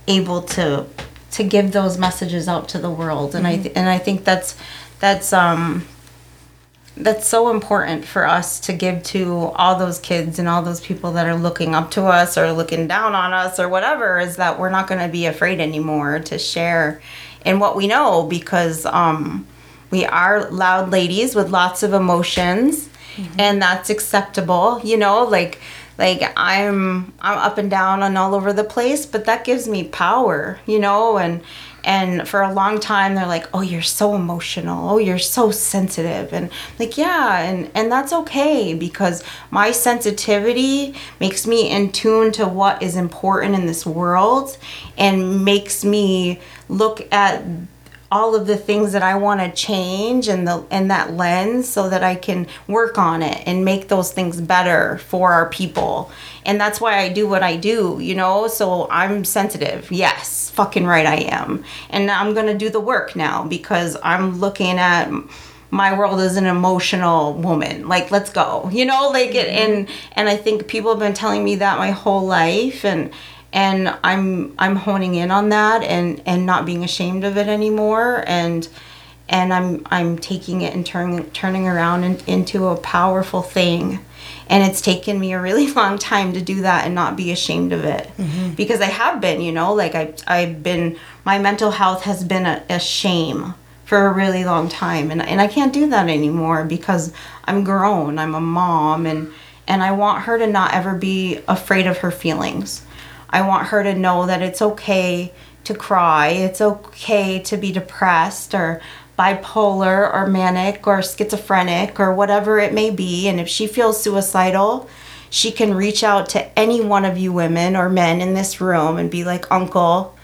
C: able to to give those messages out to the world. And i th- and i think that's that's um that's so important for us to give to all those kids and all those people that are looking up to us or looking down on us or whatever is that we're not going to be afraid anymore to share in what we know because um, we are loud ladies with lots of emotions and that's acceptable you know like like i'm i'm up and down and all over the place but that gives me power you know and and for a long time they're like oh you're so emotional. Oh you're so sensitive. And like yeah and and that's okay because my sensitivity makes me in tune to what is important in this world and makes me look at all of the things that I want to change and the and that lens so that I can work on it and make those things better for our people. And that's why I do what I do, you know? So I'm sensitive. Yes, fucking right I am. And I'm going to do the work now because I'm looking at my world as an emotional woman. Like let's go. You know, like it and and I think people have been telling me that my whole life and and I'm I'm honing in on that and and not being ashamed of it anymore. And and I'm I'm taking it and turning turning around in, into a powerful thing. And it's taken me a really long time to do that and not be ashamed of it. Mm-hmm. Because I have been you know like I I've been my mental health has been a, a shame for a really long time. And, and I can't do that anymore because I'm grown I'm a mom and and I want her to not ever be afraid of her feelings I want her to know that it's okay to cry. It's okay to be depressed or bipolar or manic or schizophrenic or whatever it may be. And if she feels suicidal, she can reach out to any one of you women or men in this room and be like, Uncle,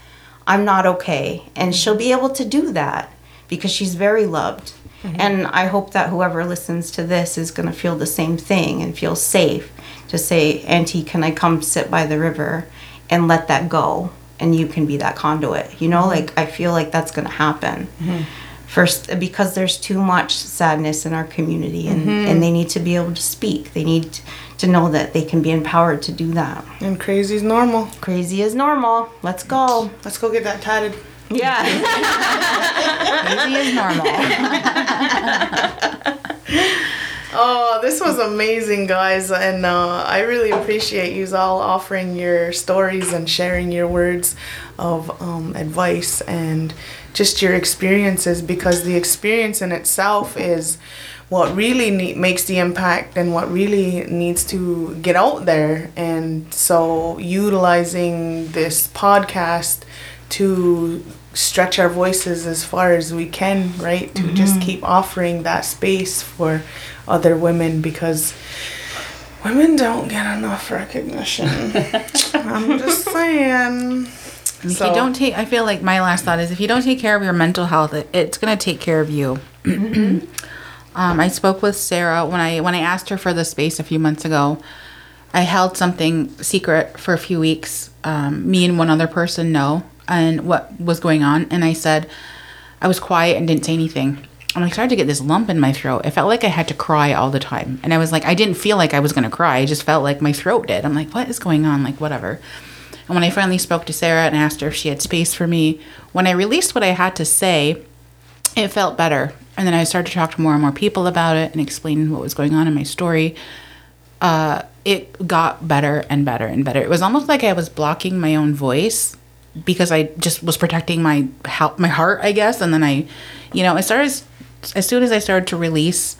C: I'm not okay. And mm-hmm. she'll be able to do that because she's very loved. Mm-hmm. And I hope that whoever listens to this is going to feel the same thing and feel safe to say, Auntie, can I come sit by the river and let that go? And you can be that conduit. You know, like I feel like that's going to happen. Mm-hmm. First, because there's too much sadness in our community and, mm-hmm. and they need to be able to speak. They need to know that they can be empowered to do that.
A: and crazy is normal.
C: Crazy is normal. Let's go.
A: Let's go get that tatted.
C: Yeah.
B: Crazy is normal.
A: Oh, this was amazing, guys, and uh, I really appreciate you all offering your stories and sharing your words of um, advice and just your experiences because the experience in itself is what really ne- makes the impact and what really needs to get out there. And so, utilizing this podcast to stretch our voices as far as we can, right? To just keep offering that space for other women because women don't get enough recognition. I'm just saying.
B: If you don't take, I feel like my last thought is if you don't take care of your mental health, it, it's gonna take care of you. um, I spoke with Sarah when I when I asked her for the space a few months ago. I held something secret for a few weeks. Um, me and one other person know and what was going on, and I said I was quiet and didn't say anything. And I started to get this lump in my throat. It felt like I had to cry all the time, and I was like, I didn't feel like I was gonna cry. I just felt like my throat did. I'm like, what is going on? Like whatever. And when I finally spoke to Sarah and asked her if she had space for me, when I released what I had to say, it felt better. And then I started to talk to more and more people about it and explain what was going on in my story. Uh, it got better and better and better. It was almost like I was blocking my own voice because I just was protecting my my heart, I guess. And then I, you know, I started as soon as I started to release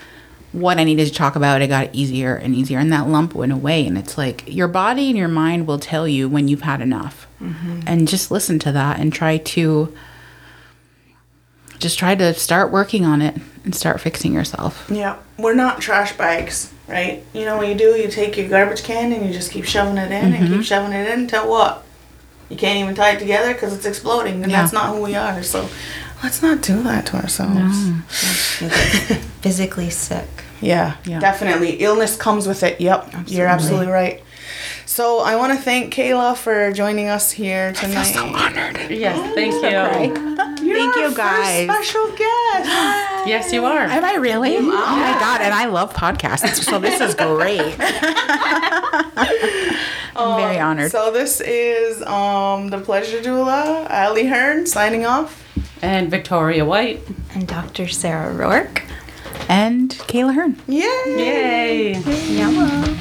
B: what I needed to talk about, it got easier and easier, and that lump went away. And it's like your body and your mind will tell you when you've had enough, mm-hmm. and just listen to that and try to just try to start working on it and start fixing yourself.
A: Yeah, we're not trash bags, right? You know what you do? You take your garbage can and you just keep shoving it in and keep mm-hmm. shoving it in until what? You can't even tie it together because it's exploding, and
B: Yeah.
A: that's not who we are. So let's not do that to ourselves. No.
C: Physically sick.
A: Yeah,
B: Yeah.
A: definitely. Illness comes with it. Yep, you're absolutely right. So I want to thank Kayla for joining us here tonight.
B: I feel so honored.
D: Yes, thank you.
A: You're
B: Thank you,
A: our first
B: guys.
A: special guest.
D: Yes, you are.
B: Am I really? Oh my god! And I love podcasts, so this is great. I'm very honored.
A: So this is um the pleasure doula, Allie Hearn, signing off.
D: And Viktoria White.
C: And Dr. Sarah Rourke.
B: and Kayla Hearn.
A: Yay!
D: Yay.
C: Yellow.